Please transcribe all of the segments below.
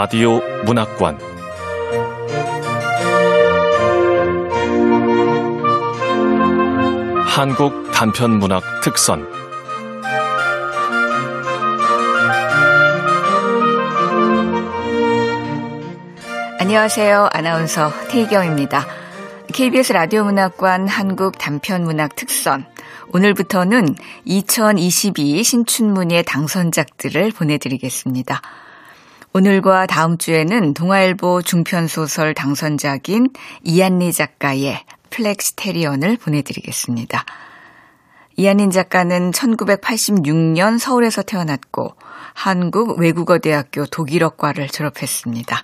라디오 문학관 한국 단편 문학 특선 안녕하세요. 아나운서 태희경입니다. KBS 라디오 문학관 한국 단편 문학 특선 오늘부터는 2022 신춘문예 당선작들을 보내드리겠습니다. 오늘과 다음 주에는 동아일보 중편소설 당선작인 이한리 작가의 flexitarian을 보내드리겠습니다. 이한리 작가는 1986년 서울에서 태어났고 한국외국어대학교 독일어과를 졸업했습니다.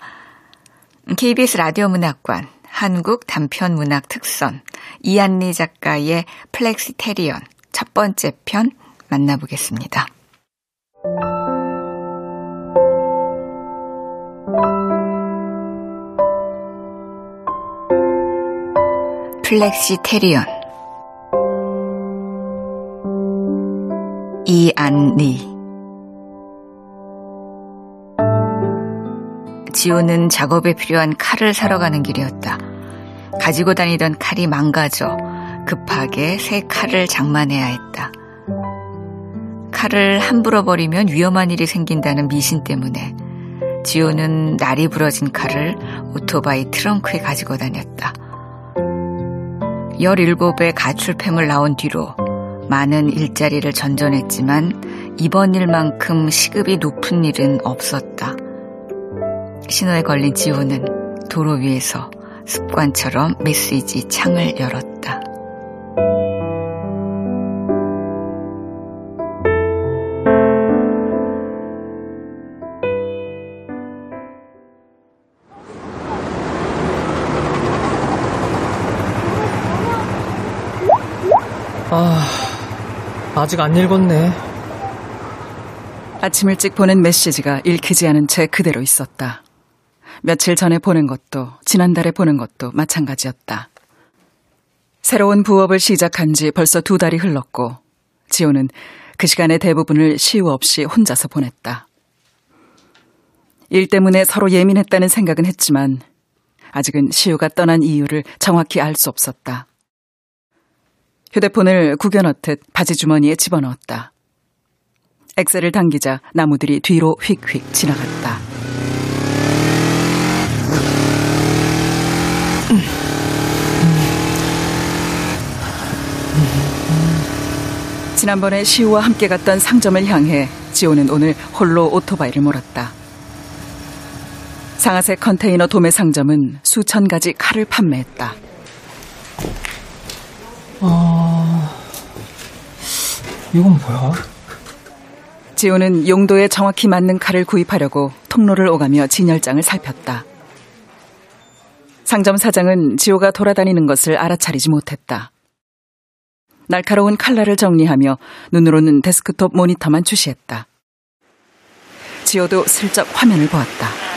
KBS 라디오 문학관 한국 단편 문학 특선 이한리 작가의 flexitarian 첫 번째 편 만나보겠습니다. 플렉시 테리언 이안리 지호는 작업에 필요한 칼을 사러 가는 길이었다. 가지고 다니던 칼이 망가져 급하게 새 칼을 장만해야 했다. 칼을 함부로 버리면 위험한 일이 생긴다는 미신 때문에 지호는 날이 부러진 칼을 오토바이 트렁크에 가지고 다녔다. 17의 가출팸을 나온 뒤로 많은 일자리를 전전했지만 이번 일만큼 시급이 높은 일은 없었다. 신호에 걸린 지호는 도로 위에서 습관처럼 메시지 창을 열었다. 아직 안 읽었네. 아침 일찍 보낸 메시지가 읽히지 않은 채 그대로 있었다. 며칠 전에 보낸 것도 지난달에 보낸 것도 마찬가지였다. 새로운 부업을 시작한 지 벌써 두 달이 흘렀고 지호는 그 시간의 대부분을 시우 없이 혼자서 보냈다. 일 때문에 서로 예민했다는 생각은 했지만 아직은 시우가 떠난 이유를 정확히 알 수 없었다. 휴대폰을 구겨넣듯 바지 주머니에 집어넣었다. 엑셀을 당기자 나무들이 뒤로 휙휙 지나갔다. 지난번에 시우와 함께 갔던 상점을 향해 지호는 오늘 홀로 오토바이를 몰았다. 상하색 컨테이너 도매 상점은 수천 가지 칼을 판매했다. 아, 이건 뭐야? 지호는 용도에 정확히 맞는 칼을 구입하려고 통로를 오가며 진열장을 살폈다. 상점 사장은 지호가 돌아다니는 것을 알아차리지 못했다. 날카로운 칼날을 정리하며 눈으로는 데스크톱 모니터만 주시했다. 지호도 슬쩍 화면을 보았다.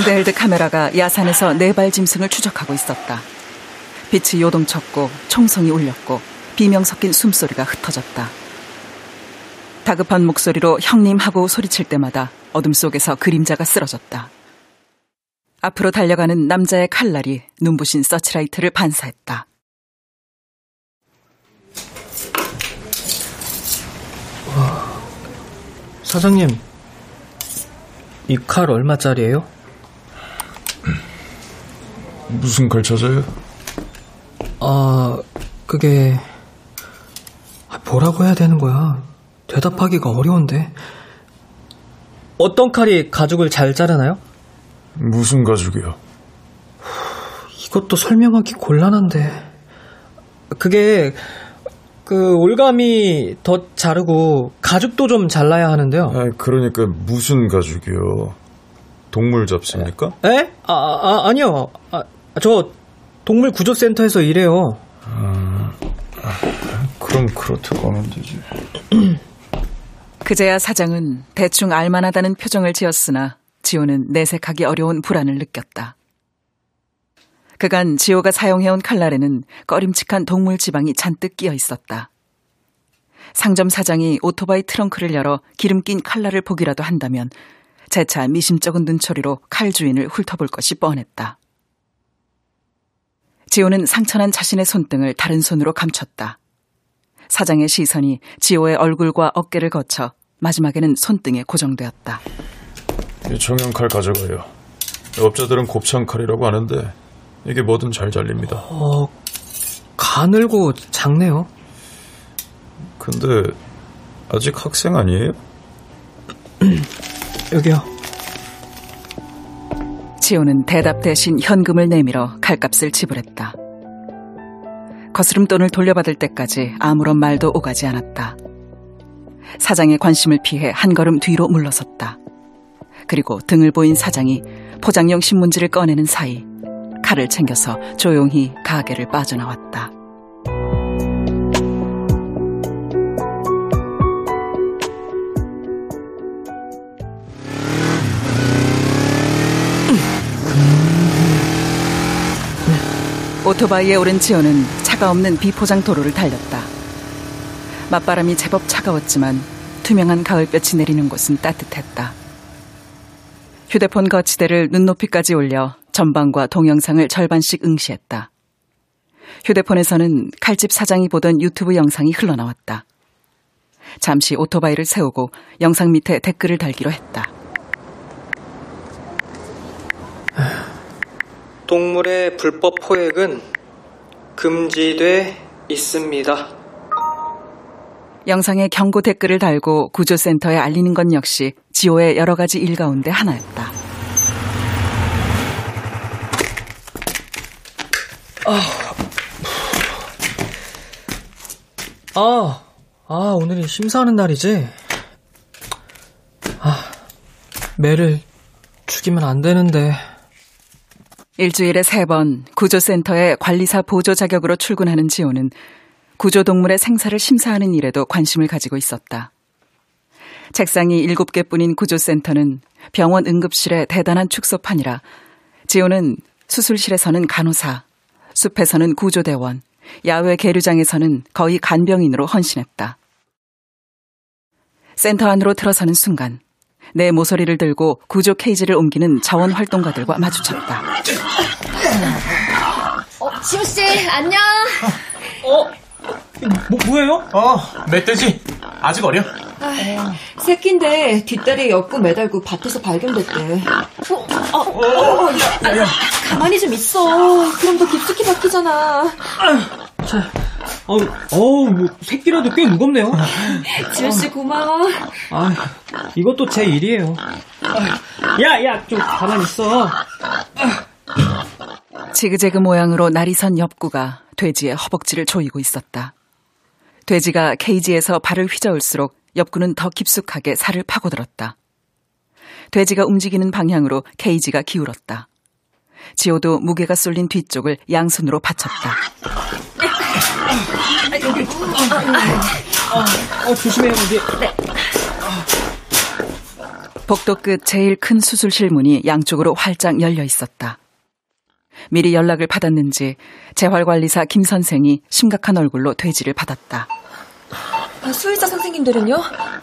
handheld 카메라가 야산에서 네 발 짐승을 추적하고 있었다. 빛이 요동쳤고 총성이 울렸고 비명 섞인 숨소리가 흩어졌다. 다급한 목소리로 형님 하고 소리칠 때마다 어둠 속에서 그림자가 쓰러졌다. 앞으로 달려가는 남자의 칼날이 눈부신 서치라이트를 반사했다. 사장님, 이 칼 얼마짜리예요? 무슨 칼 찾아요? 아, 그게 뭐라고 해야 되는 거야? 대답하기가 어려운데. 어떤 칼이 가죽을 잘 자르나요? 무슨 가죽이요? 이것도 설명하기 곤란한데. 그게 그 올감이 더 자르고 가죽도 좀 잘라야 하는데요. 아, 그러니까 무슨 가죽이요? 동물 잡습니까? 에? 아, 아 아니요. 아, 저 동물 구조센터에서 일해요. 아, 아, 그럼 그렇다고 하면 되지. 그제야 사장은 대충 알만하다는 표정을 지었으나 지호는 내색하기 어려운 불안을 느꼈다. 그간 지호가 사용해온 칼날에는 꺼림칙한 동물 지방이 잔뜩 끼어 있었다. 상점 사장이 오토바이 트렁크를 열어 기름 낀 칼날을 보기라도 한다면 재차 미심쩍은 눈초리로 칼 주인을 훑어볼 것이 뻔했다. 지호는 상처난 자신의 손등을 다른 손으로 감췄다. 사장의 시선이 지호의 얼굴과 어깨를 거쳐 마지막에는 손등에 고정되었다. 이 정형칼 가져가요. 업자들은 곱창 칼이라고 하는데 이게 뭐든 잘 잘립니다. 어, 가늘고 작네요. 근데 아직 학생 아니에요? 여기요. 지호는 대답 대신 현금을 내밀어 칼값을 지불했다. 거스름 돈을 돌려받을 때까지 아무런 말도 오가지 않았다. 사장의 관심을 피해 한 걸음 뒤로 물러섰다. 그리고 등을 보인 사장이 포장용 신문지를 꺼내는 사이 칼을 챙겨서 조용히 가게를 빠져나왔다. 오토바이에 오른 지호는 차가 없는 비포장 도로를 달렸다. 맞바람이 제법 차가웠지만 투명한 가을볕이 내리는 곳은 따뜻했다. 휴대폰 거치대를 눈높이까지 올려 전방과 동영상을 절반씩 응시했다. 휴대폰에서는 칼집 사장이 보던 유튜브 영상이 흘러나왔다. 잠시 오토바이를 세우고 영상 밑에 댓글을 달기로 했다. 동물의 불법 포획은 금지돼 있습니다. 영상에 경고 댓글을 달고 구조센터에 알리는 건 역시 지호의 여러 가지 일 가운데 하나였다. 아, 아, 오늘이 심사하는 날이지? 아, 매를 죽이면 안 되는데. 일주일에 세 번 구조센터에 관리사 보조 자격으로 출근하는 지호는 구조동물의 생사를 심사하는 일에도 관심을 가지고 있었다. 책상이 일곱 개뿐인 구조센터는 병원 응급실의 대단한 축소판이라 지호는 수술실에서는 간호사, 숲에서는 구조대원, 야외 계류장에서는 거의 간병인으로 헌신했다. 센터 안으로 들어서는 순간 내 모서리를 들고 구조 케이지를 옮기는 자원 활동가들과 마주쳤다. 어, 지호 씨, 안녕. 뭐, 뭐예요? 어, 멧돼지. 아직 어려. 새끼인데 뒷다리에 엮고 매달고 밭에서 발견됐대. 어, 어, 어, 어, 야, 가만히 좀 있어. 그럼 더 깊숙이 박히잖아. 어, 어우, 뭐, 새끼라도 꽤 무겁네요. 지호 씨 고마워. 아, 이것도 제 일이에요. 야, 야, 좀 가만히 있어. 지그재그 모양으로 날이 선 엽구가 돼지의 허벅지를 조이고 있었다. 돼지가 케이지에서 발을 휘저을수록 엽구는 더 깊숙하게 살을 파고들었다. 돼지가 움직이는 방향으로 케이지가 기울었다. 지호도 무게가 쏠린 뒤쪽을 양손으로 받쳤다. 어, 조심해요, 여기. 복도 끝 제일 큰 수술실 문이 양쪽으로 활짝 열려 있었다. 미리 연락을 받았는지 재활관리사 김 선생이 심각한 얼굴로 돼지를 받았다. 아, 수의사 선생님들은요?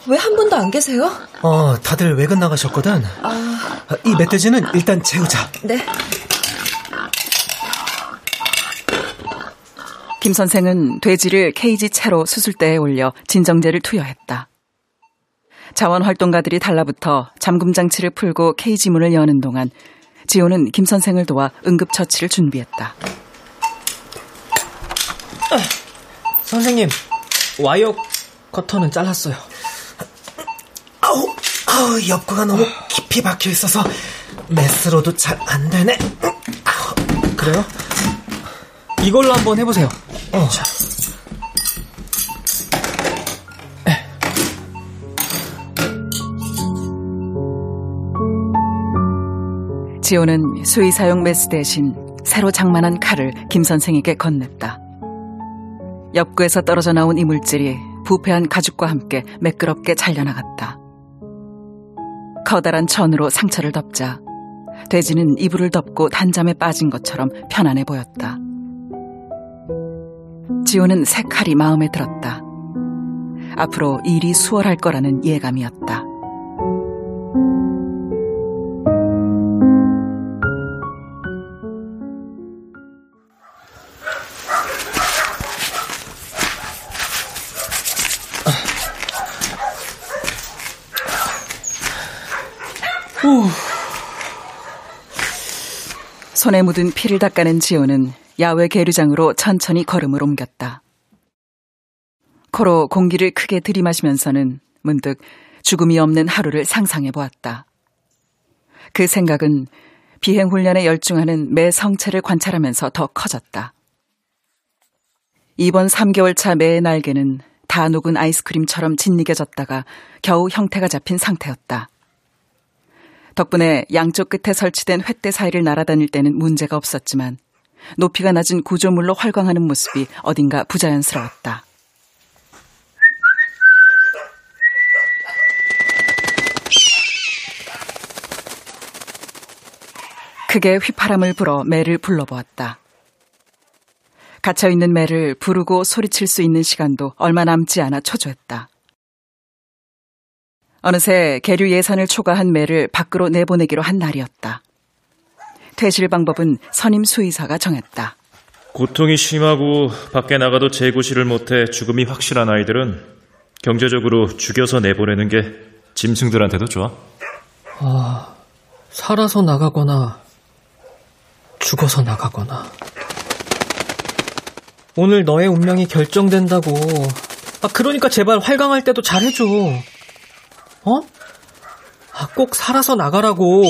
왜 한 분도 안 계세요? 어, 다들 외근 나가셨거든. 아, 이 멧돼지는 일단 재우자. 네. 김 선생은 돼지를 케이지 채로 수술대에 올려 진정제를 투여했다. 자원활동가들이 달라붙어 잠금 장치를 풀고 케이지 문을 여는 동안 지호는 김 선생을 도와 응급처치를 준비했다. 선생님, 와이어 커터는 잘랐어요. 아우, 아우, 엽구가 너무 깊이 박혀 있어서 메스로도 잘 안 되네. 그래요? 이걸로 한번 해보세요. 어. 자. 지호는 수의 사용 메스 대신 새로 장만한 칼을 김 선생에게 건넸다. 엽구에서 떨어져 나온 이물질이 부패한 가죽과 함께 매끄럽게 잘려나갔다. 커다란 천으로 상처를 덮자 돼지는 이불을 덮고 단잠에 빠진 것처럼 편안해 보였다. 지호는 새 칼이 마음에 들었다. 앞으로 일이 수월할 거라는 예감이었다. 손에 묻은 피를 닦아낸 지호는 야외 계류장으로 천천히 걸음을 옮겼다. 코로 공기를 크게 들이마시면서는 문득 죽음이 없는 하루를 상상해 보았다. 그 생각은 비행 훈련에 열중하는 매 성체를 관찰하면서 더 커졌다. 이번 3개월 차 매의 날개는 다 녹은 아이스크림처럼 짓이겨졌다가 겨우 형태가 잡힌 상태였다. 덕분에 양쪽 끝에 설치된 횃대 사이를 날아다닐 때는 문제가 없었지만 높이가 낮은 구조물로 활광하는 모습이 어딘가 부자연스러웠다. 크게 휘파람을 불어 매를 불러보았다. 갇혀있는 매를 부르고 소리칠 수 있는 시간도 얼마 남지 않아 초조했다. 어느새 계류 예산을 초과한 매를 밖으로 내보내기로 한 날이었다. 퇴실 방법은 선임 수의사가 정했다. 고통이 심하고 밖에 나가도 재구실을 못해 죽음이 확실한 아이들은 경제적으로 죽여서 내보내는 게 짐승들한테도 좋아. 아, 살아서 나가거나 죽어서 나가거나. 오늘 너의 운명이 결정된다고. 아, 그러니까 제발 활강할 때도 잘해줘. 어? 아, 꼭 살아서 나가라고.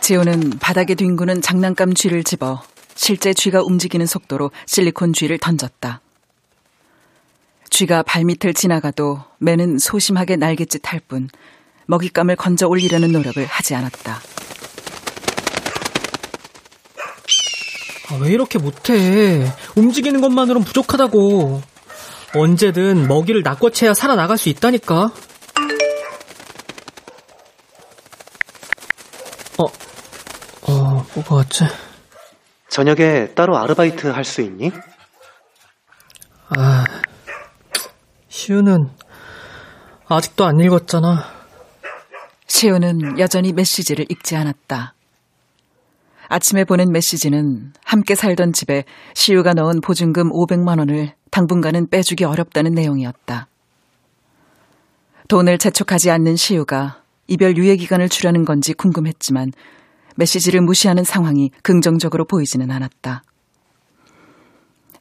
지호는 바닥에 뒹구는 장난감 쥐를 집어 실제 쥐가 움직이는 속도로 실리콘 쥐를 던졌다. 쥐가 발밑을 지나가도 매는 소심하게 날갯짓 할 뿐 먹잇감을 건져 올리려는 노력을 하지 않았다. 아, 왜 이렇게 못해? 움직이는 것만으론 부족하다고. 언제든 먹이를 낚아채야 살아나갈 수 있다니까. 어, 어, 뭐가 왔지? 저녁에 따로 아르바이트 할 수 있니? 아, 시우는 아직도 안 읽었잖아. 시우는 여전히 메시지를 읽지 않았다. 아침에 보낸 메시지는 함께 살던 집에 시우가 넣은 보증금 500만 원을 당분간은 빼주기 어렵다는 내용이었다. 돈을 재촉하지 않는 시우가 이별 유예 기간을 주려는 건지 궁금했지만 메시지를 무시하는 상황이 긍정적으로 보이지는 않았다.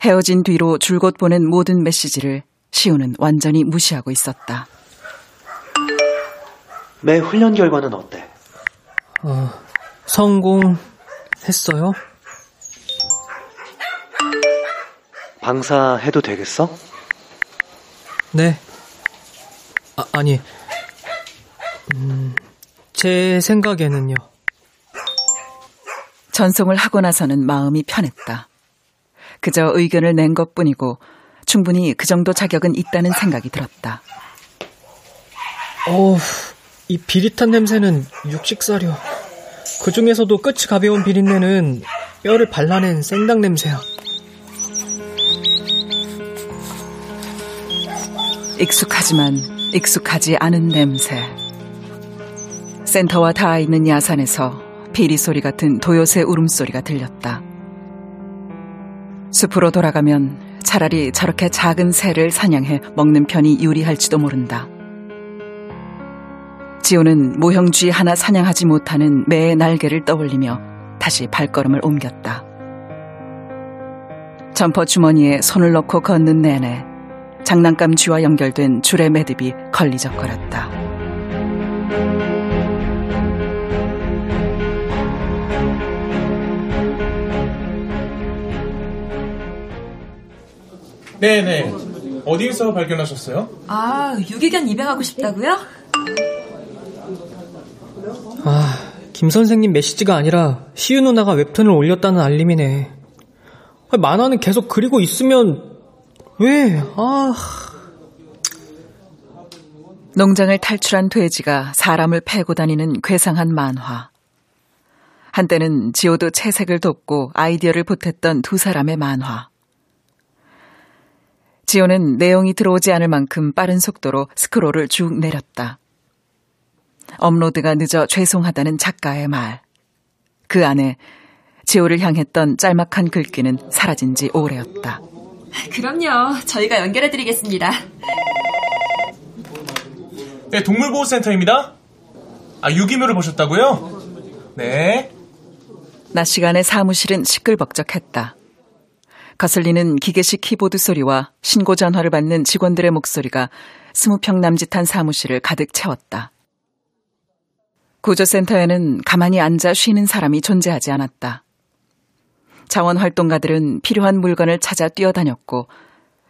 헤어진 뒤로 줄곧 보낸 모든 메시지를 시우는 완전히 무시하고 있었다. 매 훈련 결과는 어때? 어, 성공했어요? 방사 해도 되겠어? 네. 아, 아니, 음, 제 생각에는요. 전송을 하고 나서는 마음이 편했다. 그저 의견을 낸 것 뿐이고 충분히 그 정도 자격은 있다는 생각이 들었다. 어우, 이 비릿한 냄새는 육식사료. 그 중에서도 끝이 가벼운 비린내는 뼈를 발라낸 생닭 냄새야. 익숙하지만 익숙하지 않은 냄새. 센터와 닿아 있는 야산에서 비리 소리 같은 도요새 울음소리가 들렸다. 숲으로 돌아가면 차라리 저렇게 작은 새를 사냥해 먹는 편이 유리할지도 모른다. 지호는 모형쥐 하나 사냥하지 못하는 매의 날개를 떠올리며 다시 발걸음을 옮겼다. 점퍼 주머니에 손을 넣고 걷는 내내 장난감 쥐와 연결된 줄의 매듭이 걸리적거렸다. 네네. 어디에서 발견하셨어요? 아, 유기견 입양하고 싶다고요? 아, 김 선생님 메시지가 아니라 시우 누나가 웹툰을 올렸다는 알림이네. 아, 만화는 계속 그리고 있으면 왜? 아. 농장을 탈출한 돼지가 사람을 패고 다니는 괴상한 만화. 한때는 지오도 채색을 돕고 아이디어를 보탰던 두 사람의 만화. 지오는 내용이 들어오지 않을 만큼 빠른 속도로 스크롤을 쭉 내렸다. 업로드가 늦어 죄송하다는 작가의 말. 그 안에 지오를 향했던 짤막한 글귀는 사라진 지 오래였다. 그럼요. 저희가 연결해드리겠습니다. 네, 동물보호센터입니다. 아, 유기묘를 보셨다고요? 네. 낮 시간에 사무실은 시끌벅적했다. 거슬리는 기계식 키보드 소리와 신고 전화를 받는 직원들의 목소리가 스무 평 남짓한 사무실을 가득 채웠다. 구조센터에는 가만히 앉아 쉬는 사람이 존재하지 않았다. 자원 활동가들은 필요한 물건을 찾아 뛰어다녔고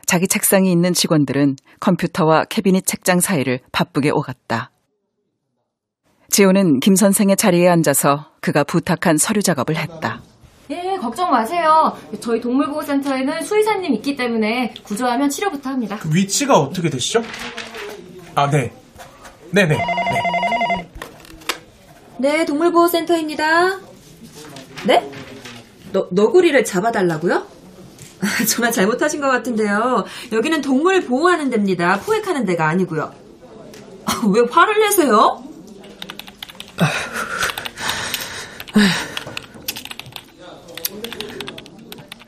자기 책상이 있는 직원들은 컴퓨터와 캐비닛 책장 사이를 바쁘게 오갔다. 지호는 김 선생의 자리에 앉아서 그가 부탁한 서류 작업을 했다. 예, 걱정 마세요. 저희 동물보호센터에는 수의사님 있기 때문에 구조하면 치료부터 합니다. 그 위치가 어떻게 되시죠? 아, 네. 네네. 네. 네, 동물보호센터입니다. 네? 너, 너구리를 잡아달라고요? 정말 잘못하신 것 같은데요. 여기는 동물 보호하는 데입니다. 포획하는 데가 아니고요. 아, 왜 화를 내세요?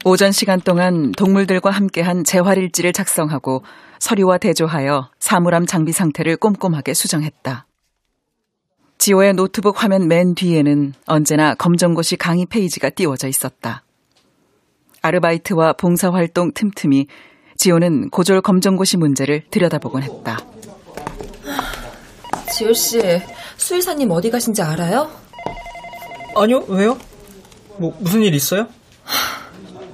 오전 시간 동안 동물들과 함께한 재활일지를 작성하고 서류와 대조하여 사물함 장비 상태를 꼼꼼하게 수정했다. 지호의 노트북 화면 맨 뒤에는 언제나 검정고시 강의 페이지가 띄워져 있었다. 아르바이트와 봉사활동 틈틈이 지호는 고졸 검정고시 문제를 들여다보곤 했다. 지호 씨, 수의사님 어디 가신지 알아요? 아니요, 왜요? 뭐, 무슨 일 있어요?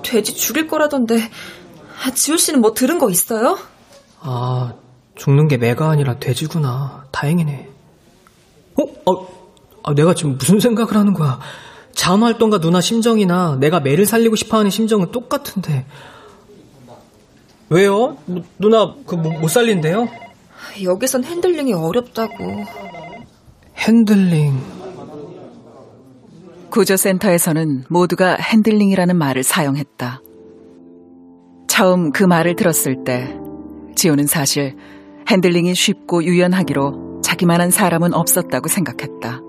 돼지 죽일 거라던데. 아, 지호 씨는 뭐 들은 거 있어요? 아, 죽는 게 매가 아니라 돼지구나. 다행이네. 어? 어, 아, 내가 지금 무슨 생각을 하는 거야? 자원활동가 누나 심정이나 내가 매를 살리고 싶어하는 심정은 똑같은데. 왜요? 뭐, 누나 그못 뭐, 살린대요? 여기선 핸들링이 어렵다고. 핸들링. 구조센터에서는 모두가 핸들링이라는 말을 사용했다. 처음 그 말을 들었을 때 지호는 사실 핸들링이 쉽고 유연하기로 자기만한 사람은 없었다고 생각했다.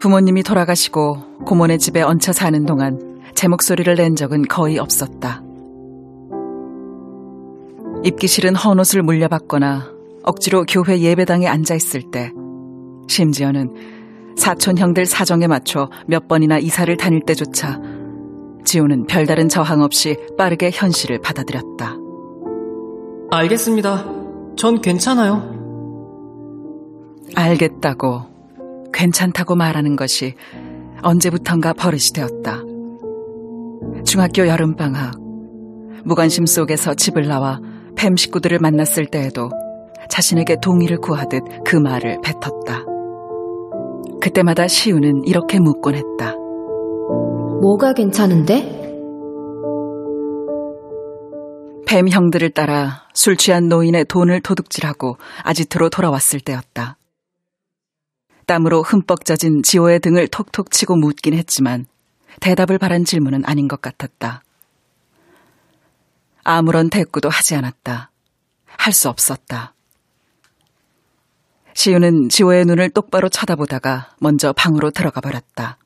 부모님이 돌아가시고 고모네 집에 얹혀 사는 동안 제 목소리를 낸 적은 거의 없었다. 입기 싫은 헌옷을 물려받거나 억지로 교회 예배당에 앉아 있을 때 심지어는 사촌 형들 사정에 맞춰 몇 번이나 이사를 다닐 때조차 지호는 별다른 저항 없이 빠르게 현실을 받아들였다. 알겠습니다. 전 괜찮아요. 알겠다고, 괜찮다고 말하는 것이 언제부턴가 버릇이 되었다. 중학교 여름방학, 무관심 속에서 집을 나와 뱀 식구들을 만났을 때에도 자신에게 동의를 구하듯 그 말을 뱉었다. 그때마다 시우는 이렇게 묻곤 했다. 뭐가 괜찮은데? 뱀 형들을 따라 술 취한 노인의 돈을 도둑질하고 아지트로 돌아왔을 때였다. 땀으로 흠뻑 젖은 지호의 등을 톡톡 치고 묻긴 했지만 대답을 바란 질문은 아닌 것 같았다. 아무런 대꾸도 하지 않았다. 할 수 없었다. 시우는 지호의 눈을 똑바로 쳐다보다가 먼저 방으로 들어가 버렸다.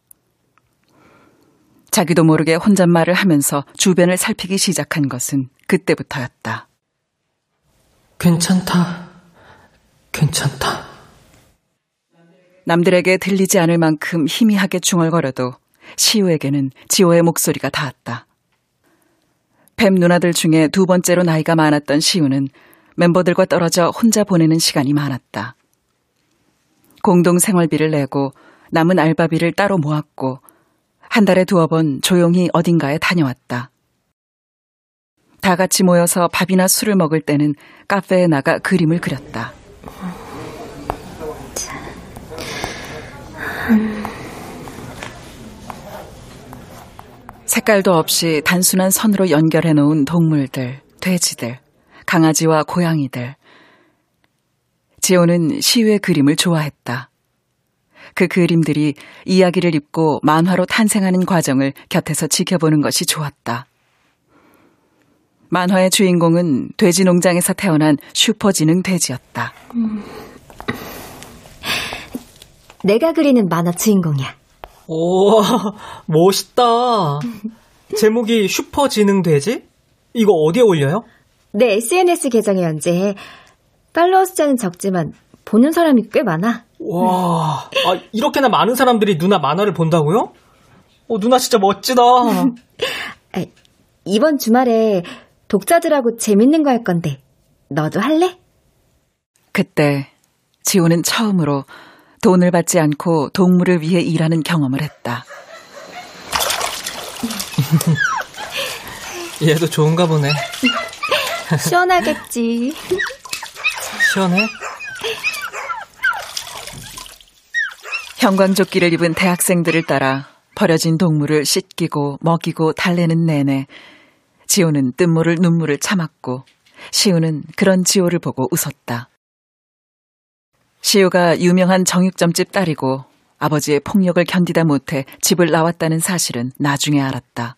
자기도 모르게 혼잣말을 하면서 주변을 살피기 시작한 것은 그때부터였다. 괜찮다. 괜찮다. 남들에게 들리지 않을 만큼 희미하게 중얼거려도 시우에게는 지호의 목소리가 닿았다. 뱀 누나들 중에 두 번째로 나이가 많았던 시우는 멤버들과 떨어져 혼자 보내는 시간이 많았다. 공동 생활비를 내고 남은 알바비를 따로 모았고 한 달에 두어 번 조용히 어딘가에 다녀왔다. 다 같이 모여서 밥이나 술을 먹을 때는 카페에 나가 그림을 그렸다. 색깔도 없이 단순한 선으로 연결해 놓은 동물들, 돼지들, 강아지와 고양이들, 지호는 시우의 그림을 좋아했다. 그 그림들이 이야기를 입고 만화로 탄생하는 과정을 곁에서 지켜보는 것이 좋았다. 만화의 주인공은 돼지 농장에서 태어난 슈퍼지능 돼지였다. 음. 내가 그리는 만화 주인공이야. 오, 멋있다. 제목이 슈퍼지능 돼지? 이거 어디에 올려요? 내 SNS 계정에 연재해. 팔로워 숫자는 적지만 보는 사람이 꽤 많아. 와, 아, 이렇게나 많은 사람들이 누나 만화를 본다고요? 어, 누나 진짜 멋지다. 아, 이번 주말에 독자들하고 재밌는 거 할 건데, 너도 할래? 그때 지호는 처음으로 돈을 받지 않고 동물을 위해 일하는 경험을 했다. 얘도 좋은가 보네. 시원하겠지. 시원해? 형광조끼를 입은 대학생들을 따라 버려진 동물을 씻기고 먹이고 달래는 내내 지호는 뜬모를 눈물을 참았고 시우는 그런 지호를 보고 웃었다. 시우가 유명한 정육점집 딸이고 아버지의 폭력을 견디다 못해 집을 나왔다는 사실은 나중에 알았다.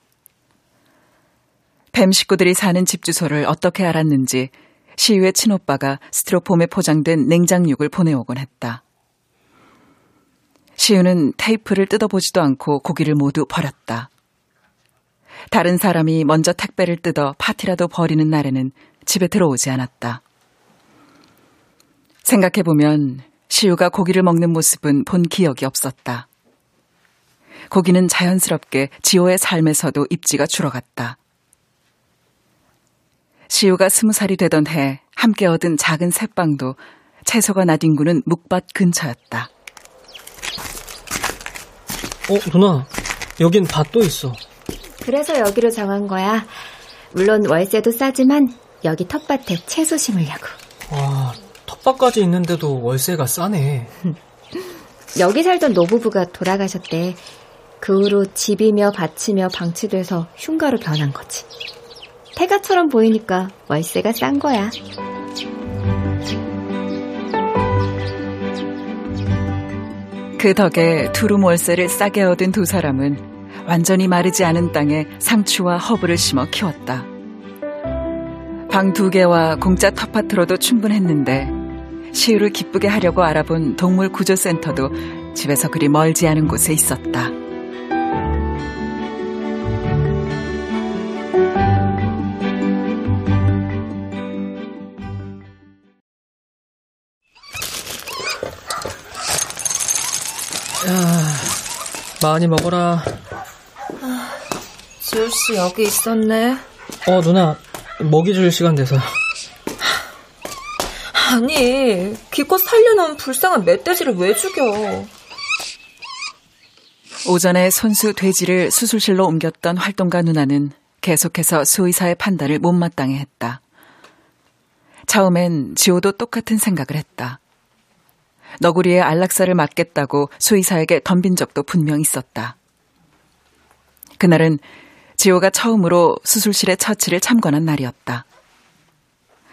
뱀 식구들이 사는 집 주소를 어떻게 알았는지 시우의 친오빠가 스티로폼에 포장된 냉장육을 보내오곤 했다. 시우는 테이프를 뜯어보지도 않고 고기를 모두 버렸다. 다른 사람이 먼저 택배를 뜯어 파티라도 버리는 날에는 집에 들어오지 않았다. 생각해보면 시우가 고기를 먹는 모습은 본 기억이 없었다. 고기는 자연스럽게 지호의 삶에서도 입지가 줄어갔다. 시우가 스무 살이 되던 해 함께 얻은 작은 새빵도 채소가 나뒹구는 묵밭 근처였다. 어, 누나. 여긴 밭도 있어. 그래서 여기로 정한 거야. 물론 월세도 싸지만 여기 텃밭에 채소 심으려고. 와, 텃밭까지 있는데도 월세가 싸네. 여기 살던 노부부가 돌아가셨대. 그 후로 집이며 밭이며 방치돼서 흉가로 변한 거지. 태가처럼 보이니까 월세가 싼 거야. 그 덕에 두루 월세를 싸게 얻은 두 사람은 완전히 마르지 않은 땅에 상추와 허브를 심어 키웠다. 방 두 개와 공짜 텃밭으로도 충분했는데 시우를 기쁘게 하려고 알아본 동물 구조센터도 집에서 그리 멀지 않은 곳에 있었다. 많이 먹어라. 아, 지우 씨 여기 있었네. 어, 누나. 먹이 줄 시간 돼서. 아니, 기껏 살려놓은 불쌍한 멧돼지를 왜 죽여? 오전에 손수 돼지를 수술실로 옮겼던 활동가 누나는 계속해서 수의사의 판단을 못마땅해 했다. 처음엔 지호도 똑같은 생각을 했다. 너구리의 안락사를 맡겠다고 수의사에게 덤빈 적도 분명 있었다. 그날은 지호가 처음으로 수술실의 처치를 참관한 날이었다.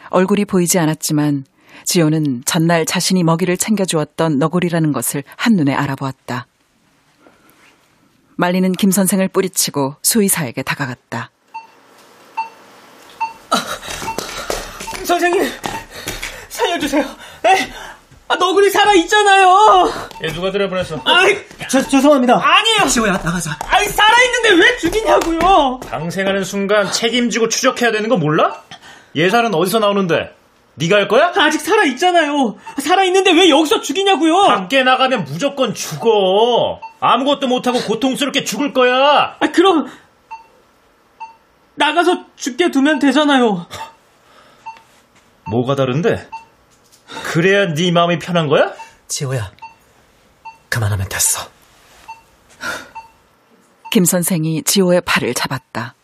얼굴이 보이지 않았지만 지호는 전날 자신이 먹이를 챙겨주었던 너구리라는 것을 한눈에 알아보았다. 말리는 김 선생을 뿌리치고 수의사에게 다가갔다. 아, 선생님, 살려주세요. 에? 아, 너구리 살아있잖아요! 얘 누가 들여보냈어? 아이, 저, 죄송합니다. 아니에요! 지호야, 나가자. 아이, 살아있는데 왜 죽이냐고요! 당생하는 순간 책임지고 추적해야 되는 거 몰라? 예산은 어디서 나오는데? 네가 할 거야? 아직 살아있잖아요. 살아있는데 왜 여기서 죽이냐고요! 밖에 나가면 무조건 죽어. 아무것도 못하고 고통스럽게 죽을 거야. 아, 그럼 나가서 죽게 두면 되잖아요. 뭐가 다른데? 그래야 네 마음이 편한 거야? 지호야, 그만하면 됐어. 김 선생이 지호의 팔을 잡았다.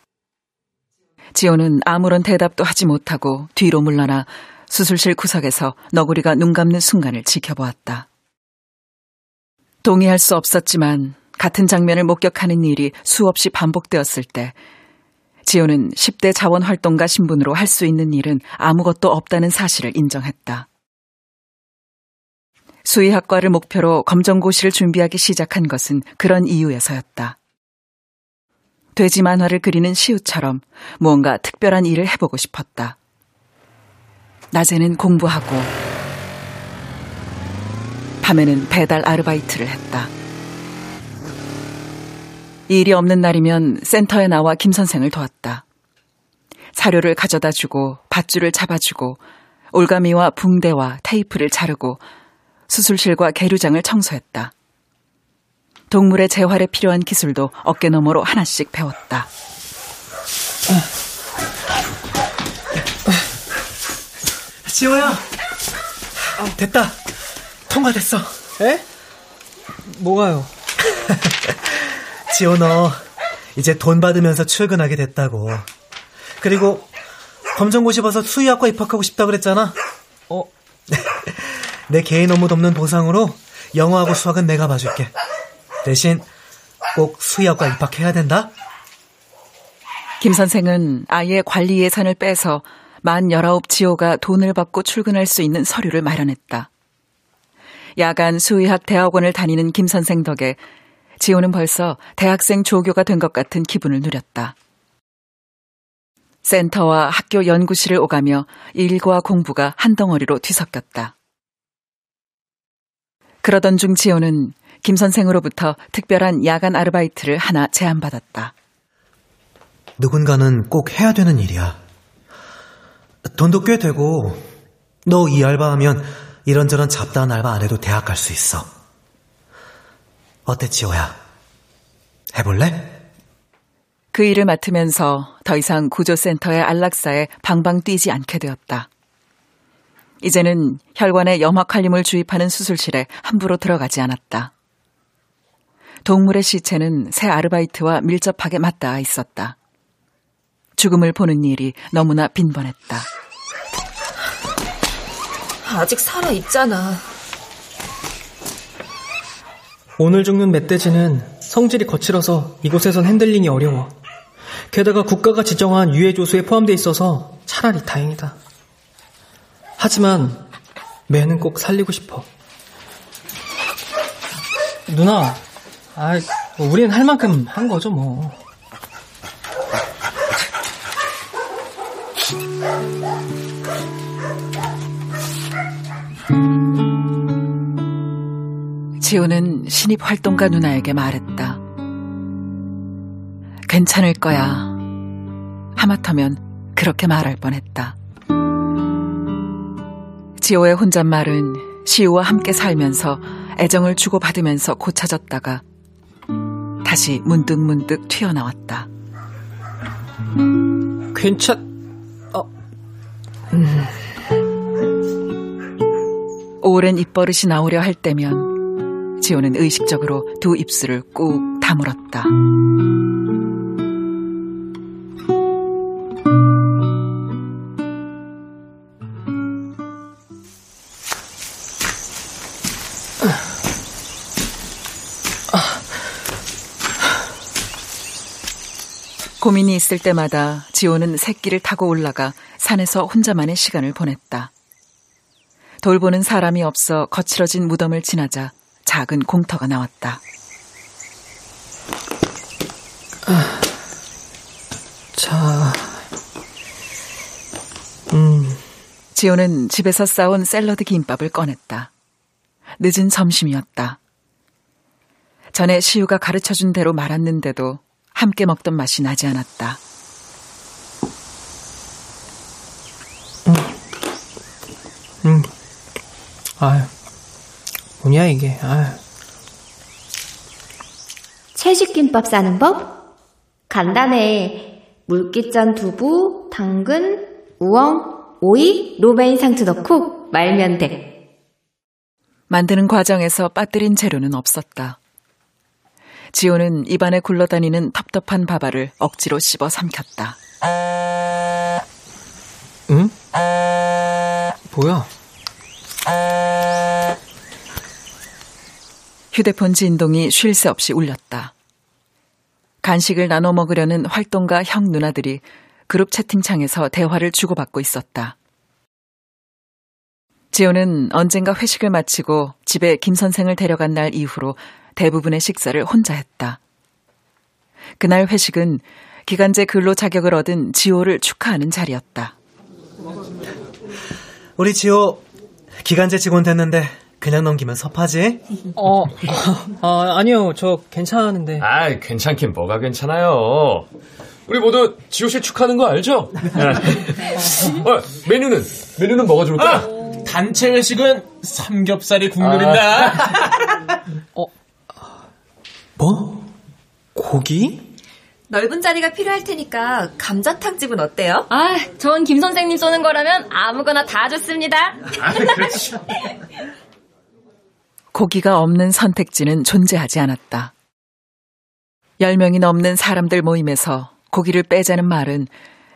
지호는 아무런 대답도 하지 못하고 뒤로 물러나 수술실 구석에서 너구리가 눈 감는 순간을 지켜보았다. 동의할 수 없었지만 같은 장면을 목격하는 일이 수없이 반복되었을 때 지호는 10대 자원활동가 신분으로 할 수 있는 일은 아무것도 없다는 사실을 인정했다. 수의학과를 목표로 검정고시를 준비하기 시작한 것은 그런 이유에서였다. 돼지 만화를 그리는 시우처럼 무언가 특별한 일을 해보고 싶었다. 낮에는 공부하고 밤에는 배달 아르바이트를 했다. 일이 없는 날이면 센터에 나와 김 선생을 도왔다. 사료를 가져다 주고 밧줄을 잡아주고 올가미와 붕대와 테이프를 자르고 수술실과 계류장을 청소했다. 동물의 재활에 필요한 기술도 어깨너머로 하나씩 배웠다. 지호야, 됐다. 통과됐어. 에? 뭐가요? 지호 너 이제 돈 받으면서 출근하게 됐다고. 그리고 검정고시 봐서 수의학과 입학하고 싶다 그랬잖아. 어? 내 개인 업무 돕는 보상으로 영어하고 수학은 내가 봐줄게. 대신 꼭 수의학과 입학해야 된다. 김 선생은 아이의 관리 예산을 빼서 만 19 지호가 돈을 받고 출근할 수 있는 서류를 마련했다. 야간 수의학 대학원을 다니는 김 선생 덕에 지호는 벌써 대학생 조교가 된 것 같은 기분을 누렸다. 센터와 학교 연구실을 오가며 일과 공부가 한 덩어리로 뒤섞였다. 그러던 중 지호는 김 선생으로부터 특별한 야간 아르바이트를 하나 제안받았다. 누군가는 꼭 해야 되는 일이야. 돈도 꽤 되고 너 이 알바하면 이런저런 잡다한 알바 안 해도 대학 갈 수 있어. 어때 지호야? 해볼래? 그 일을 맡으면서 더 이상 구조센터의 안락사에 방방 뛰지 않게 되었다. 이제는 혈관에 염화칼륨을 주입하는 수술실에 함부로 들어가지 않았다. 동물의 시체는 새 아르바이트와 밀접하게 맞닿아 있었다. 죽음을 보는 일이 너무나 빈번했다. 아직 살아 있잖아. 오늘 죽는 멧돼지는 성질이 거칠어서 이곳에선 핸들링이 어려워. 게다가 국가가 지정한 유해조수에 포함돼 있어서 차라리 다행이다. 하지만 매는 꼭 살리고 싶어. 누나, 아, 우리는 할 만큼 한 거죠, 뭐. 지호는 신입 활동가 누나에게 말했다. 괜찮을 거야. 하마터면 그렇게 말할 뻔했다. 지호의 혼잣말은 시우와 함께 살면서 애정을 주고받으면서 고쳐졌다가 다시 문득문득 튀어나왔다. 괜찮, 어, 음. 오랜 입버릇이 나오려 할 때면 지호는 의식적으로 두 입술을 꾹 다물었다. 고민이 있을 때마다 지호는 새끼를 타고 올라가 산에서 혼자만의 시간을 보냈다. 돌보는 사람이 없어 거칠어진 무덤을 지나자 작은 공터가 나왔다. 아, 자, 음. 지호는 집에서 싸온 샐러드 김밥을 꺼냈다. 늦은 점심이었다. 전에 시우가 가르쳐준 대로 말았는데도 함께 먹던 맛이 나지 않았다. 음. 음. 아유, 뭐냐 이게, 아유. 채식김밥 싸는 법? 간단해. 물기짠 두부, 당근, 우엉, 오이, 로메인 상추 넣고 말면 돼. 만드는 과정에서 빠뜨린 재료는 없었다. 지호는 입안에 굴러다니는 텁텁한 밥알을 억지로 씹어 삼켰다. 응? 뭐야? 휴대폰 진동이 쉴 새 없이 울렸다. 간식을 나눠 먹으려는 활동가 형 누나들이 그룹 채팅창에서 대화를 주고받고 있었다. 지호는 언젠가 회식을 마치고 집에 김 선생을 데려간 날 이후로 대부분의 식사를 혼자 했다. 그날 회식은 기간제 근로 자격을 얻은 지호를 축하하는 자리였다. 우리 지호 기간제 직원 됐는데 그냥 넘기면 섭하지? 어, 아, 아니요. 저 괜찮은데. 아, 괜찮긴 뭐가 괜찮아요. 우리 모두 지호 씨 축하하는 거 알죠? 어, 메뉴는 메뉴는 뭐가 좋을까? 아, 단체 회식은 삼겹살이 국물인다. 아. 어, 뭐? 고기? 넓은 자리가 필요할 테니까 감자탕집은 어때요? 아, 전 김 선생님 쏘는 거라면 아무거나 다 좋습니다. 아. 고기가 없는 선택지는 존재하지 않았다. 10명이 넘는 사람들 모임에서 고기를 빼자는 말은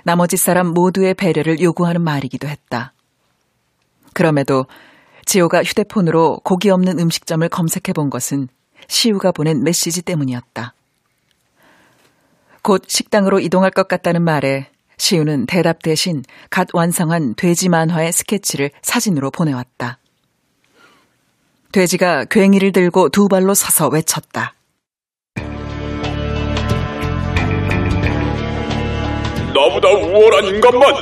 나머지 사람 모두의 배려를 요구하는 말이기도 했다. 그럼에도 지호가 휴대폰으로 고기 없는 음식점을 검색해 본 것은 시우가 보낸 메시지 때문이었다. 곧 식당으로 이동할 것 같다는 말에 시우는 대답 대신 갓 완성한 돼지 만화의 스케치를 사진으로 보내왔다. 돼지가 괭이를 들고 두 발로 서서 외쳤다. 나보다 우월한 인간만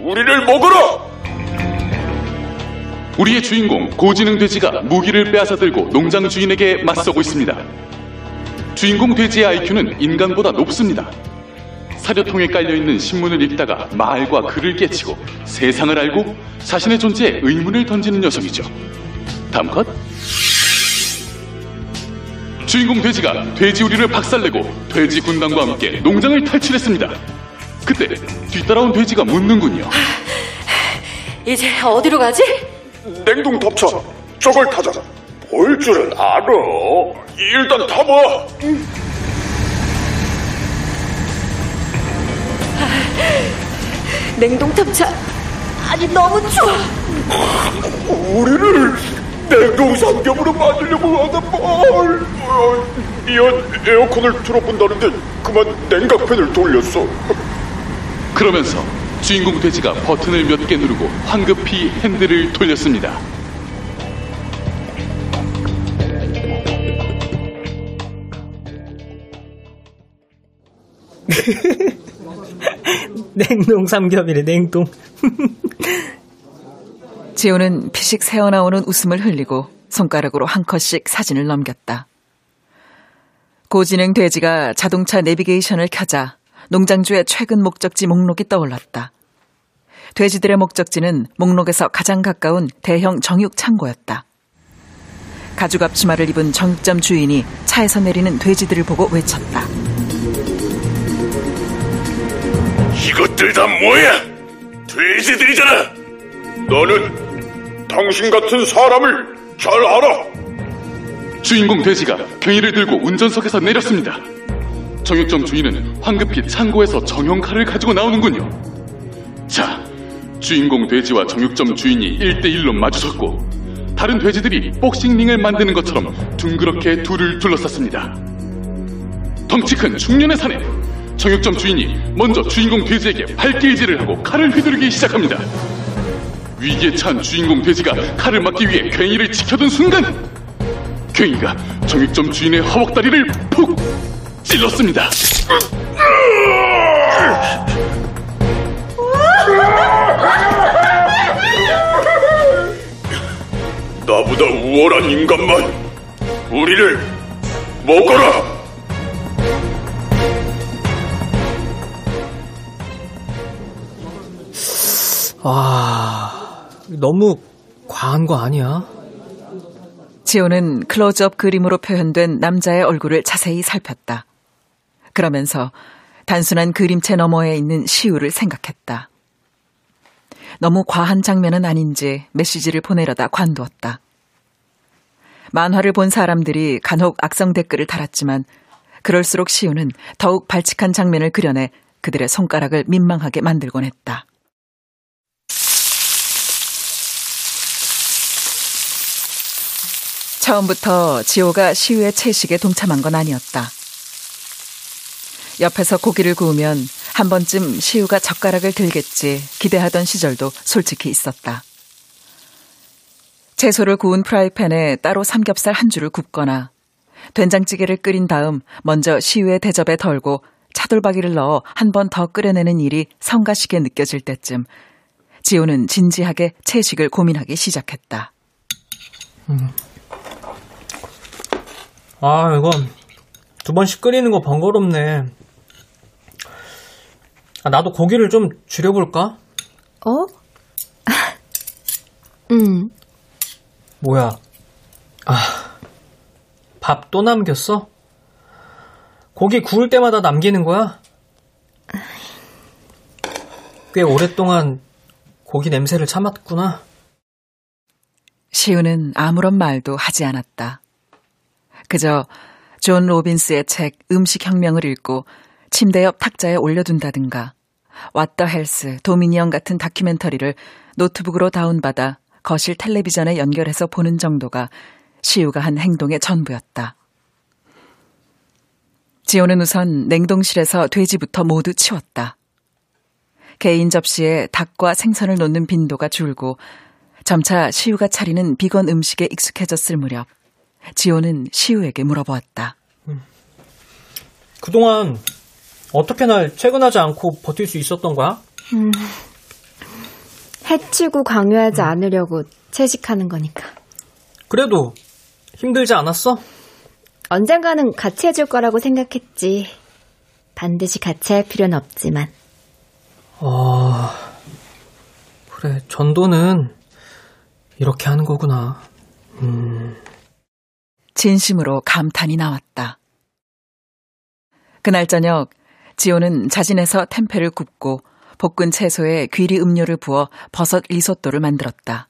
우리를 먹어라! 우리의 주인공 고지능 돼지가 무기를 빼앗아 들고 농장 주인에게 맞서고 있습니다. 주인공 돼지의 IQ는 인간보다 높습니다. 사료통에 깔려있는 신문을 읽다가 말과 글을 깨치고 세상을 알고 자신의 존재에 의문을 던지는 녀석이죠. 다음 컷. 주인공 돼지가 돼지우리를 박살내고 돼지 군단과 함께 농장을 탈출했습니다. 그때 뒤따라온 돼지가 묻는군요. 이제 어디로 가지? 냉동 탑차 저걸 타자. 볼 줄은 알아. 일단 타봐. 냉동 탑차 아니 너무 추워. 우리를 냉동 삼겹으로 만들려고 하다 뭘. 어, 미안 에어컨을 틀어본다는데 그만 냉각팬을 돌렸어. 그러면서 주인공 돼지가 버튼을 몇 개 누르고 황급히 핸들을 돌렸습니다. 냉동 삼겹이래, 냉동. 지호는 피식 새어나오는 웃음을 흘리고 손가락으로 한 컷씩 사진을 넘겼다. 고지능 돼지가 자동차 내비게이션을 켜자 농장주의 최근 목적지 목록이 떠올랐다. 돼지들의 목적지는 목록에서 가장 가까운 대형 정육 창고였다. 가죽 앞치마를 입은 정육점 주인이 차에서 내리는 돼지들을 보고 외쳤다. 이것들 다 뭐야 돼지들이잖아 너는 당신 같은 사람을 잘 알아 주인공 돼지가 괭이를 들고 운전석에서 내렸습니다. 정육점 주인은 황급히 창고에서 정형 칼을 가지고 나오는군요. 자, 주인공 돼지와 정육점 주인이 1대1로 마주섰고 다른 돼지들이 복싱링을 만드는 것처럼 둥그렇게 둘을 둘러쌌습니다. 덩치 큰 중년의 사내 정육점 주인이 먼저 주인공 돼지에게 발길질을 하고 칼을 휘두르기 시작합니다. 위기에 찬 주인공 돼지가 칼을 막기 위해 괭이를 지켜둔 순간 괭이가 정육점 주인의 허벅다리를 푹 찔렀습니다. 나보다 우월한 인간만 우리를 먹어라 와, 너무 과한 거 아니야? 지호는 클로즈업 그림으로 표현된 남자의 얼굴을 자세히 살폈다. 그러면서 단순한 그림체 너머에 있는 시우를 생각했다. 너무 과한 장면은 아닌지 메시지를 보내려다 관두었다. 만화를 본 사람들이 간혹 악성 댓글을 달았지만 그럴수록 시우는 더욱 발칙한 장면을 그려내 그들의 손가락을 민망하게 만들곤 했다. 처음부터 지호가 시우의 채식에 동참한 건 아니었다. 옆에서 고기를 구우면 한 번쯤 시우가 젓가락을 들겠지 기대하던 시절도 솔직히 있었다. 채소를 구운 프라이팬에 따로 삼겹살 한 줄을 굽거나 된장찌개를 끓인 다음 먼저 시우의 대접에 덜고 차돌박이를 넣어 한 번 더 끓여내는 일이 성가시게 느껴질 때쯤 지호는 진지하게 채식을 고민하기 시작했다. 음. 아, 이거 두 번씩 끓이는 거 번거롭네. 아, 나도 고기를 좀 줄여볼까? 어? 음. 뭐야? 아, 밥 또 남겼어? 고기 구울 때마다 남기는 거야? 꽤 오랫동안 고기 냄새를 참았구나. 시우는 아무런 말도 하지 않았다. 그저 존 로빈스의 책 음식혁명을 읽고 침대 옆 탁자에 올려둔다든가 What the Health, Dominion 같은 다큐멘터리를 노트북으로 다운받아 거실 텔레비전에 연결해서 보는 정도가 시우가 한 행동의 전부였다. 지호는 우선 냉동실에서 돼지부터 모두 치웠다. 개인 접시에 닭과 생선을 놓는 빈도가 줄고 점차 시우가 차리는 비건 음식에 익숙해졌을 무렵 지호는 시우에게 물어보았다. 음. 그동안 어떻게 날 퇴근하지 않고 버틸 수 있었던 거야? 음, 해치고 강요하지 음. 않으려고 채식하는 거니까. 그래도 힘들지 않았어? 언젠가는 같이 해줄 거라고 생각했지. 반드시 같이 할 필요는 없지만. 아, 그래, 전도는 이렇게 하는 거구나. 음. 진심으로 감탄이 나왔다. 그날 저녁, 지호는 자진해서 템페를 굽고 볶은 채소에 귀리 음료를 부어 버섯 리소또를 만들었다.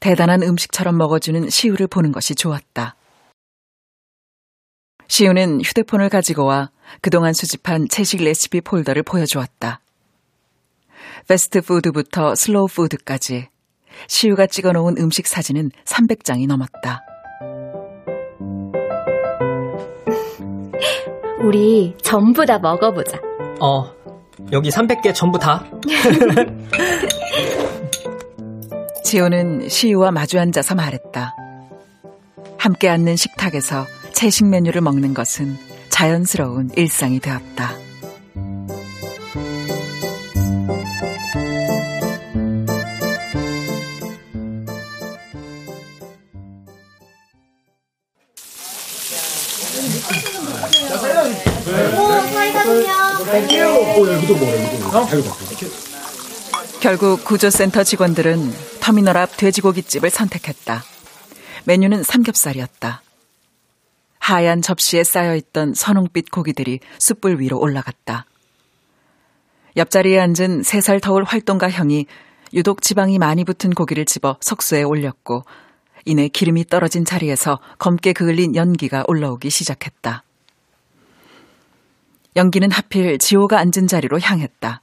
대단한 음식처럼 먹어주는 시우를 보는 것이 좋았다. 시우는 휴대폰을 가지고 와 그동안 수집한 채식 레시피 폴더를 보여주었다. 패스트푸드부터 슬로우푸드까지 시우가 찍어놓은 음식 사진은 300장이 넘었다. 우리 전부 다 먹어보자. 어, 여기 300개 전부 다. 지호는 시우와 마주 앉아서 말했다. 함께 앉는 식탁에서 채식 메뉴를 먹는 것은 자연스러운 일상이 되었다. 결국 구조센터 직원들은 터미널 앞 돼지고기집을 선택했다. 메뉴는 삼겹살이었다. 하얀 접시에 쌓여있던 선홍빛 고기들이 숯불 위로 올라갔다. 옆자리에 앉은 세살 터울 활동가 형이 유독 지방이 많이 붙은 고기를 집어 석수에 올렸고 이내 기름이 떨어진 자리에서 검게 그을린 연기가 올라오기 시작했다. 연기는 하필 지호가 앉은 자리로 향했다.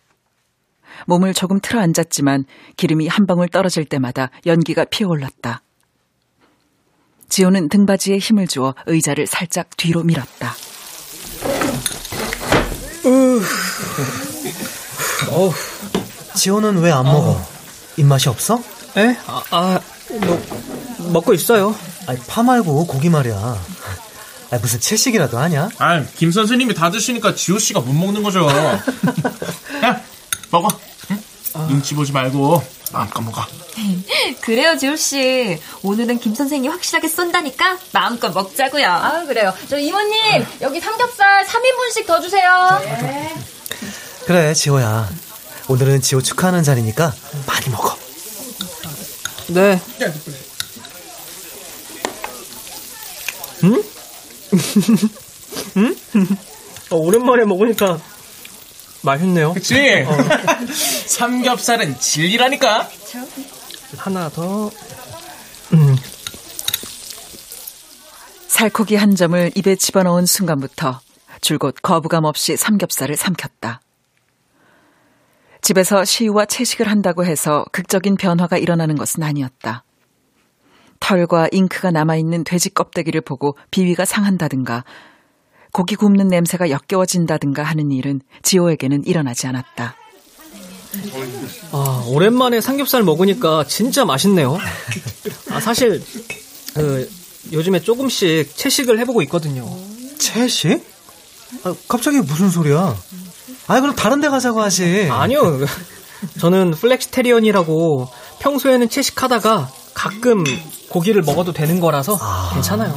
몸을 조금 틀어 앉았지만 기름이 한 방울 떨어질 때마다 연기가 피어올랐다. 지호는 등받이에 힘을 주어 의자를 살짝 뒤로 밀었다. 어, 지호는 왜 안 먹어? 입맛이 없어? 에? 아, 아, 뭐, 먹고 있어요. 아니, 파 말고 고기 말이야. 아, 무슨 채식이라도 하냐? 아, 김 선생님이 다 드시니까 지호 씨가 못 먹는 거죠. 야, 먹어. 응? 아... 눈치 보지 말고 마음껏 먹어. 그래요, 지호 씨. 오늘은 김 선생이 확실하게 쏜다니까 마음껏 먹자고요. 아, 그래요. 저 이모님 아... 여기 삼겹살 3인분씩 더 주세요. 네. 그래, 지호야. 오늘은 지호 축하하는 자리니까 많이 먹어. 네. 응? 응? 어, 오랜만에 먹으니까 맛있네요. 그치? 어. 삼겹살은 진리라니까. 하나 더. 음. 살코기 한 점을 입에 집어넣은 순간부터 줄곧 거부감 없이 삼겹살을 삼켰다. 집에서 시우와 채식을 한다고 해서 극적인 변화가 일어나는 것은 아니었다. 털과 잉크가 남아있는 돼지 껍데기를 보고 비위가 상한다든가 고기 굽는 냄새가 역겨워진다든가 하는 일은 지호에게는 일어나지 않았다. 아, 오랜만에 삼겹살 먹으니까 진짜 맛있네요. 아, 사실, 그, 요즘에 조금씩 채식을 해보고 있거든요. 채식? 아, 갑자기 무슨 소리야? 아니, 그럼 다른 데 가자고 하지. 아니요. 저는 flexitarian이라고 평소에는 채식하다가 가끔 고기를 먹어도 되는 거라서 괜찮아요.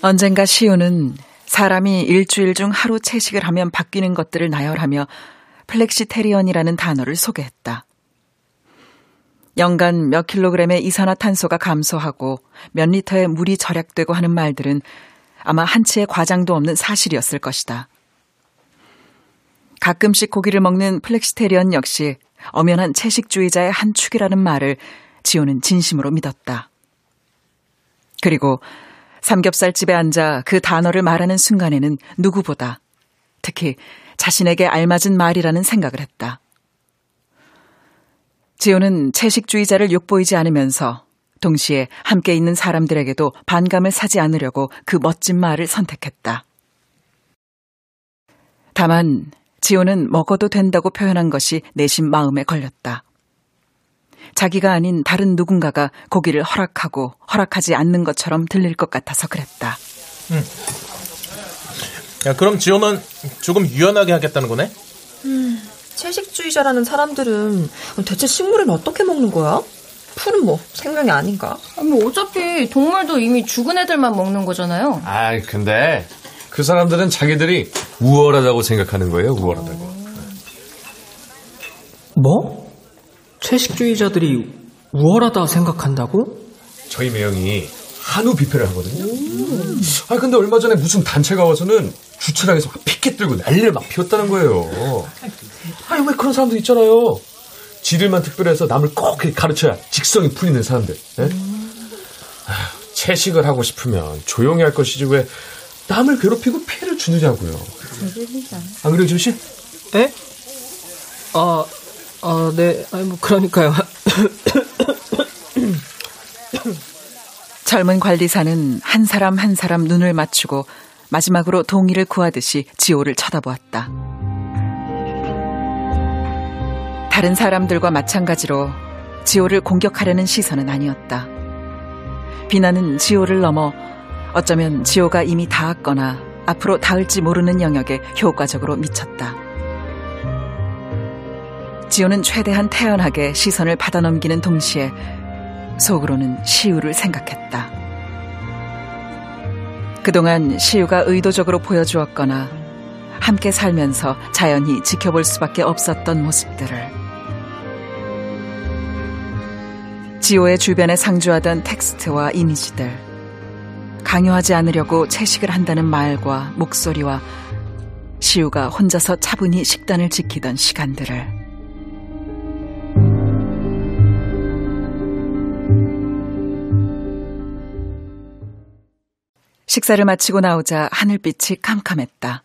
언젠가 시우는 사람이 일주일 중 하루 채식을 하면 바뀌는 것들을 나열하며 flexitarian이라는 단어를 소개했다. 연간 몇 킬로그램의 이산화탄소가 감소하고 몇 리터의 물이 절약되고 하는 말들은 아마 한치의 과장도 없는 사실이었을 것이다. 가끔씩 고기를 먹는 flexitarian 역시 엄연한 채식주의자의 한 축이라는 말을 지호는 진심으로 믿었다. 그리고 삼겹살집에 앉아 그 단어를 말하는 순간에는 누구보다 특히 자신에게 알맞은 말이라는 생각을 했다. 지호는 채식주의자를 욕보이지 않으면서 동시에 함께 있는 사람들에게도 반감을 사지 않으려고 그 멋진 말을 선택했다. 다만 지호는 먹어도 된다고 표현한 것이 내심 마음에 걸렸다. 자기가 아닌 다른 누군가가 고기를 허락하고 허락하지 않는 것처럼 들릴 것 같아서 그랬다. 응. 야, 그럼 지호는 조금 유연하게 하겠다는 거네? 음, 채식주의자라는 사람들은 대체 식물은 어떻게 먹는 거야? 풀은 뭐 생명이 아닌가? 뭐 어차피 동물도 이미 죽은 애들만 먹는 거잖아요. 아, 근데 그 사람들은 자기들이 우월하다고 생각하는 거예요, 우월하다고. 뭐? 채식주의자들이 우월하다 생각한다고? 저희 매형이 한우 뷔페를 하거든요. 아 근데 얼마 전에 무슨 단체가 와서는 주차장에서 막 피켓 들고 난리를 막 피웠다는 거예요. 아니 왜 그런 사람들 있잖아요. 지들만 특별해서 남을 꼭 가르쳐야 직성이 풀리는 사람들. 네? 아, 채식을 하고 싶으면 조용히 할 것이지 왜 남을 괴롭히고 피해를 주느냐고요. 안 그래요, 지호 씨? 에? 아, 아, 네. 아니 뭐 그러니까요. 젊은 관리사는 한 사람 한 사람 눈을 맞추고 마지막으로 동의를 구하듯이 지호를 쳐다보았다. 다른 사람들과 마찬가지로 지호를 공격하려는 시선은 아니었다. 비난은 지호를 넘어 어쩌면 지호가 이미 닿았거나 앞으로 닿을지 모르는 영역에 효과적으로 미쳤다. 지호는 최대한 태연하게 시선을 받아넘기는 동시에 속으로는 시우를 생각했다. 그동안 시우가 의도적으로 보여주었거나 함께 살면서 자연히 지켜볼 수밖에 없었던 모습들을 지호의 주변에 상주하던 텍스트와 이미지들 강요하지 않으려고 채식을 한다는 말과 목소리와 시우가 혼자서 차분히 식단을 지키던 시간들을 식사를 마치고 나오자 하늘빛이 캄캄했다.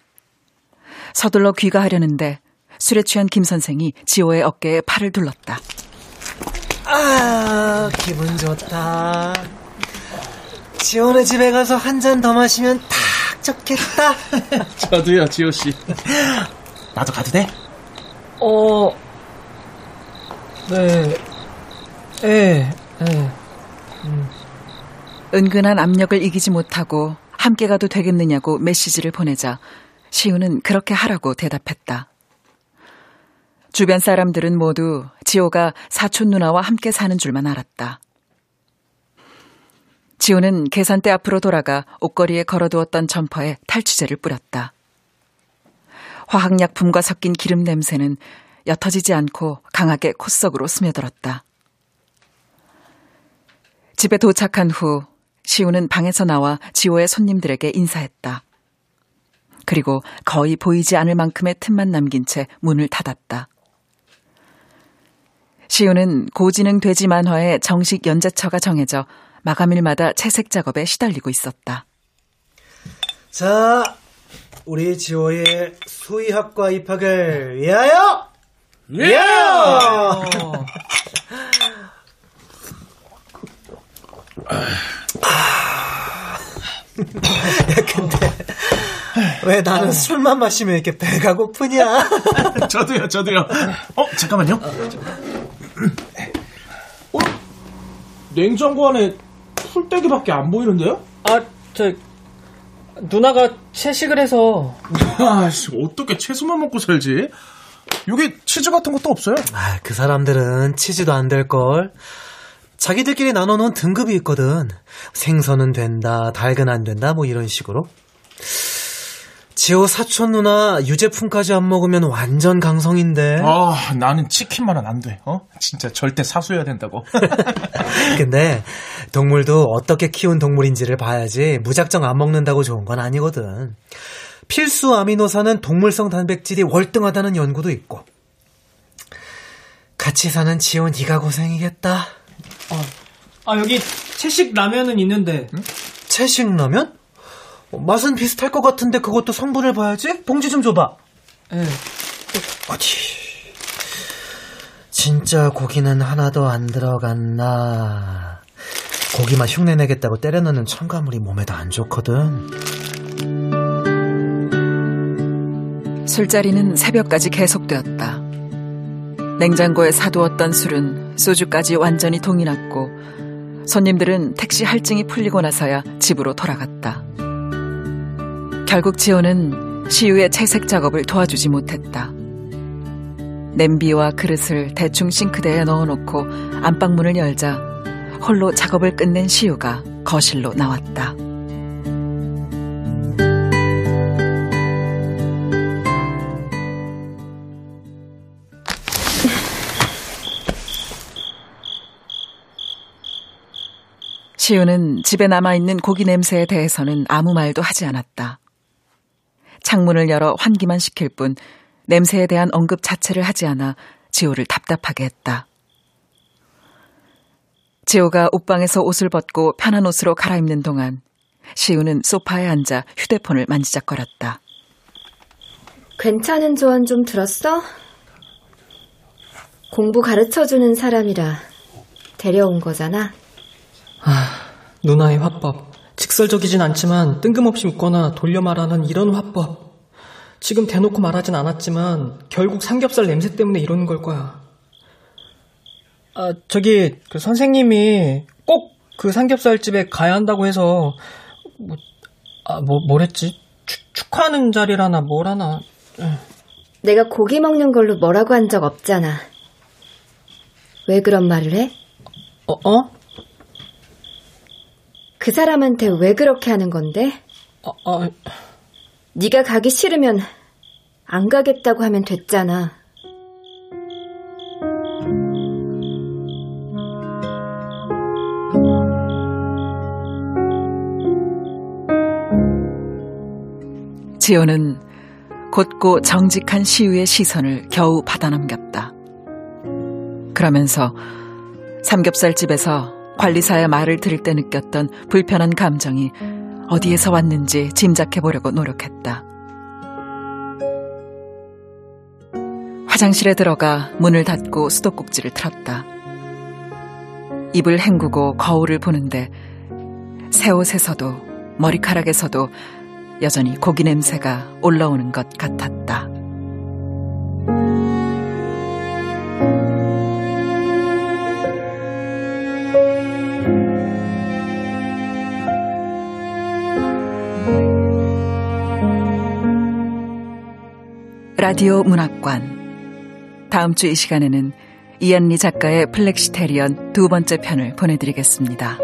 서둘러 귀가하려는데 술에 취한 김 선생이 지호의 어깨에 팔을 둘렀다. 아, 기분 좋다. 지호네 집에 가서 한 잔 더 마시면 딱 좋겠다. 저도요, 지호 씨. 나도 가도 돼? 어, 네, 예, 예. 음. 은근한 압력을 이기지 못하고 함께 가도 되겠느냐고 메시지를 보내자 시우는 그렇게 하라고 대답했다. 주변 사람들은 모두 지호가 사촌 누나와 함께 사는 줄만 알았다. 지호는 계산대 앞으로 돌아가 옷걸이에 걸어두었던 점퍼에 탈취제를 뿌렸다. 화학약품과 섞인 기름 냄새는 옅어지지 않고 강하게 콧속으로 스며들었다. 집에 도착한 후 시우는 방에서 나와 지호의 손님들에게 인사했다. 그리고 거의 보이지 않을 만큼의 틈만 남긴 채 문을 닫았다. 시우는 고지능 돼지 만화의 정식 연재처가 정해져 마감일마다 채색 작업에 시달리고 있었다. 자, 우리 지호의 수의학과 입학을 위하여! 위하여! 야, 근데 왜 나는 술만 마시면 이렇게 배가 고프냐? 저도요, 저도요. 어, 잠깐만요. 어? 냉장고 안에 풀떼기밖에 안 보이는데요? 아, 저 누나가 채식을 해서 아씨, 어떻게 채소만 먹고 살지? 여기 치즈 같은 것도 없어요? 아, 그 사람들은 치즈도 안 될 걸. 자기들끼리 나눠놓은 등급이 있거든. 생선은 된다, 닭은 안 된다, 뭐 이런 식으로. 지호 사촌 누나 유제품까지 안 먹으면 완전 강성인데. 아, 나는 치킨만은 안 돼. 어? 진짜 절대 사수해야 된다고. 근데 동물도 어떻게 키운 동물인지를 봐야지 무작정 안 먹는다고 좋은 건 아니거든. 필수 아미노산은 동물성 단백질이 월등하다는 연구도 있고. 같이 사는 지호 네가 고생이겠다. 아 여기 채식 라면은 있는데 채식 라면? 어, 맛은 비슷할 것 같은데 그것도 성분을 봐야지. 봉지 좀 줘봐. 예. 어디? 진짜 고기는 하나도 안 들어갔나? 고기만 흉내 내겠다고 때려넣는 첨가물이 몸에도 안 좋거든. 술자리는 새벽까지 계속되었다. 냉장고에 사두었던 술은 소주까지 완전히 동이 났고 손님들은 택시 할증이 풀리고 나서야 집으로 돌아갔다. 결국 지호는 시우의 채색 작업을 도와주지 못했다. 냄비와 그릇을 대충 싱크대에 넣어놓고 안방문을 열자 홀로 작업을 끝낸 시우가 거실로 나왔다. 시우는 집에 남아있는 고기 냄새에 대해서는 아무 말도 하지 않았다. 창문을 열어 환기만 시킬 뿐 냄새에 대한 언급 자체를 하지 않아 지호를 답답하게 했다. 지호가 옷방에서 옷을 벗고 편한 옷으로 갈아입는 동안 시우는 소파에 앉아 휴대폰을 만지작거렸다. 괜찮은 조언 좀 들었어? 공부 가르쳐주는 사람이라 데려온 거잖아. 아, 누나의 화법. 직설적이진 않지만 뜬금없이 웃거나 돌려 말하는 이런 화법. 지금 대놓고 말하진 않았지만 결국 삼겹살 냄새 때문에 이러는 걸 거야. 아, 저기 그 선생님이 꼭 그 삼겹살 집에 가야 한다고 해서 뭐, 아, 뭐, 뭐랬지? 축, 축하하는 자리라나 뭐라나. 내가 고기 먹는 걸로 뭐라고 한 적 없잖아. 왜 그런 말을 해? 어, 어? 그 사람한테 왜 그렇게 하는 건데? 어, 어. 네가 가기 싫으면 안 가겠다고 하면 됐잖아. 지호는 곧고 정직한 시우의 시선을 겨우 받아넘겼다. 그러면서 삼겹살집에서 관리사의 말을 들을 때 느꼈던 불편한 감정이 어디에서 왔는지 짐작해 보려고 노력했다. 화장실에 들어가 문을 닫고 수도꼭지를 틀었다. 입을 헹구고 거울을 보는데 새 옷에서도 머리카락에서도 여전히 고기 냄새가 올라오는 것 같았다. 라디오 문학관. 다음 주 이 시간에는 이한리 작가의 flexitarian 두 번째 편을 보내드리겠습니다.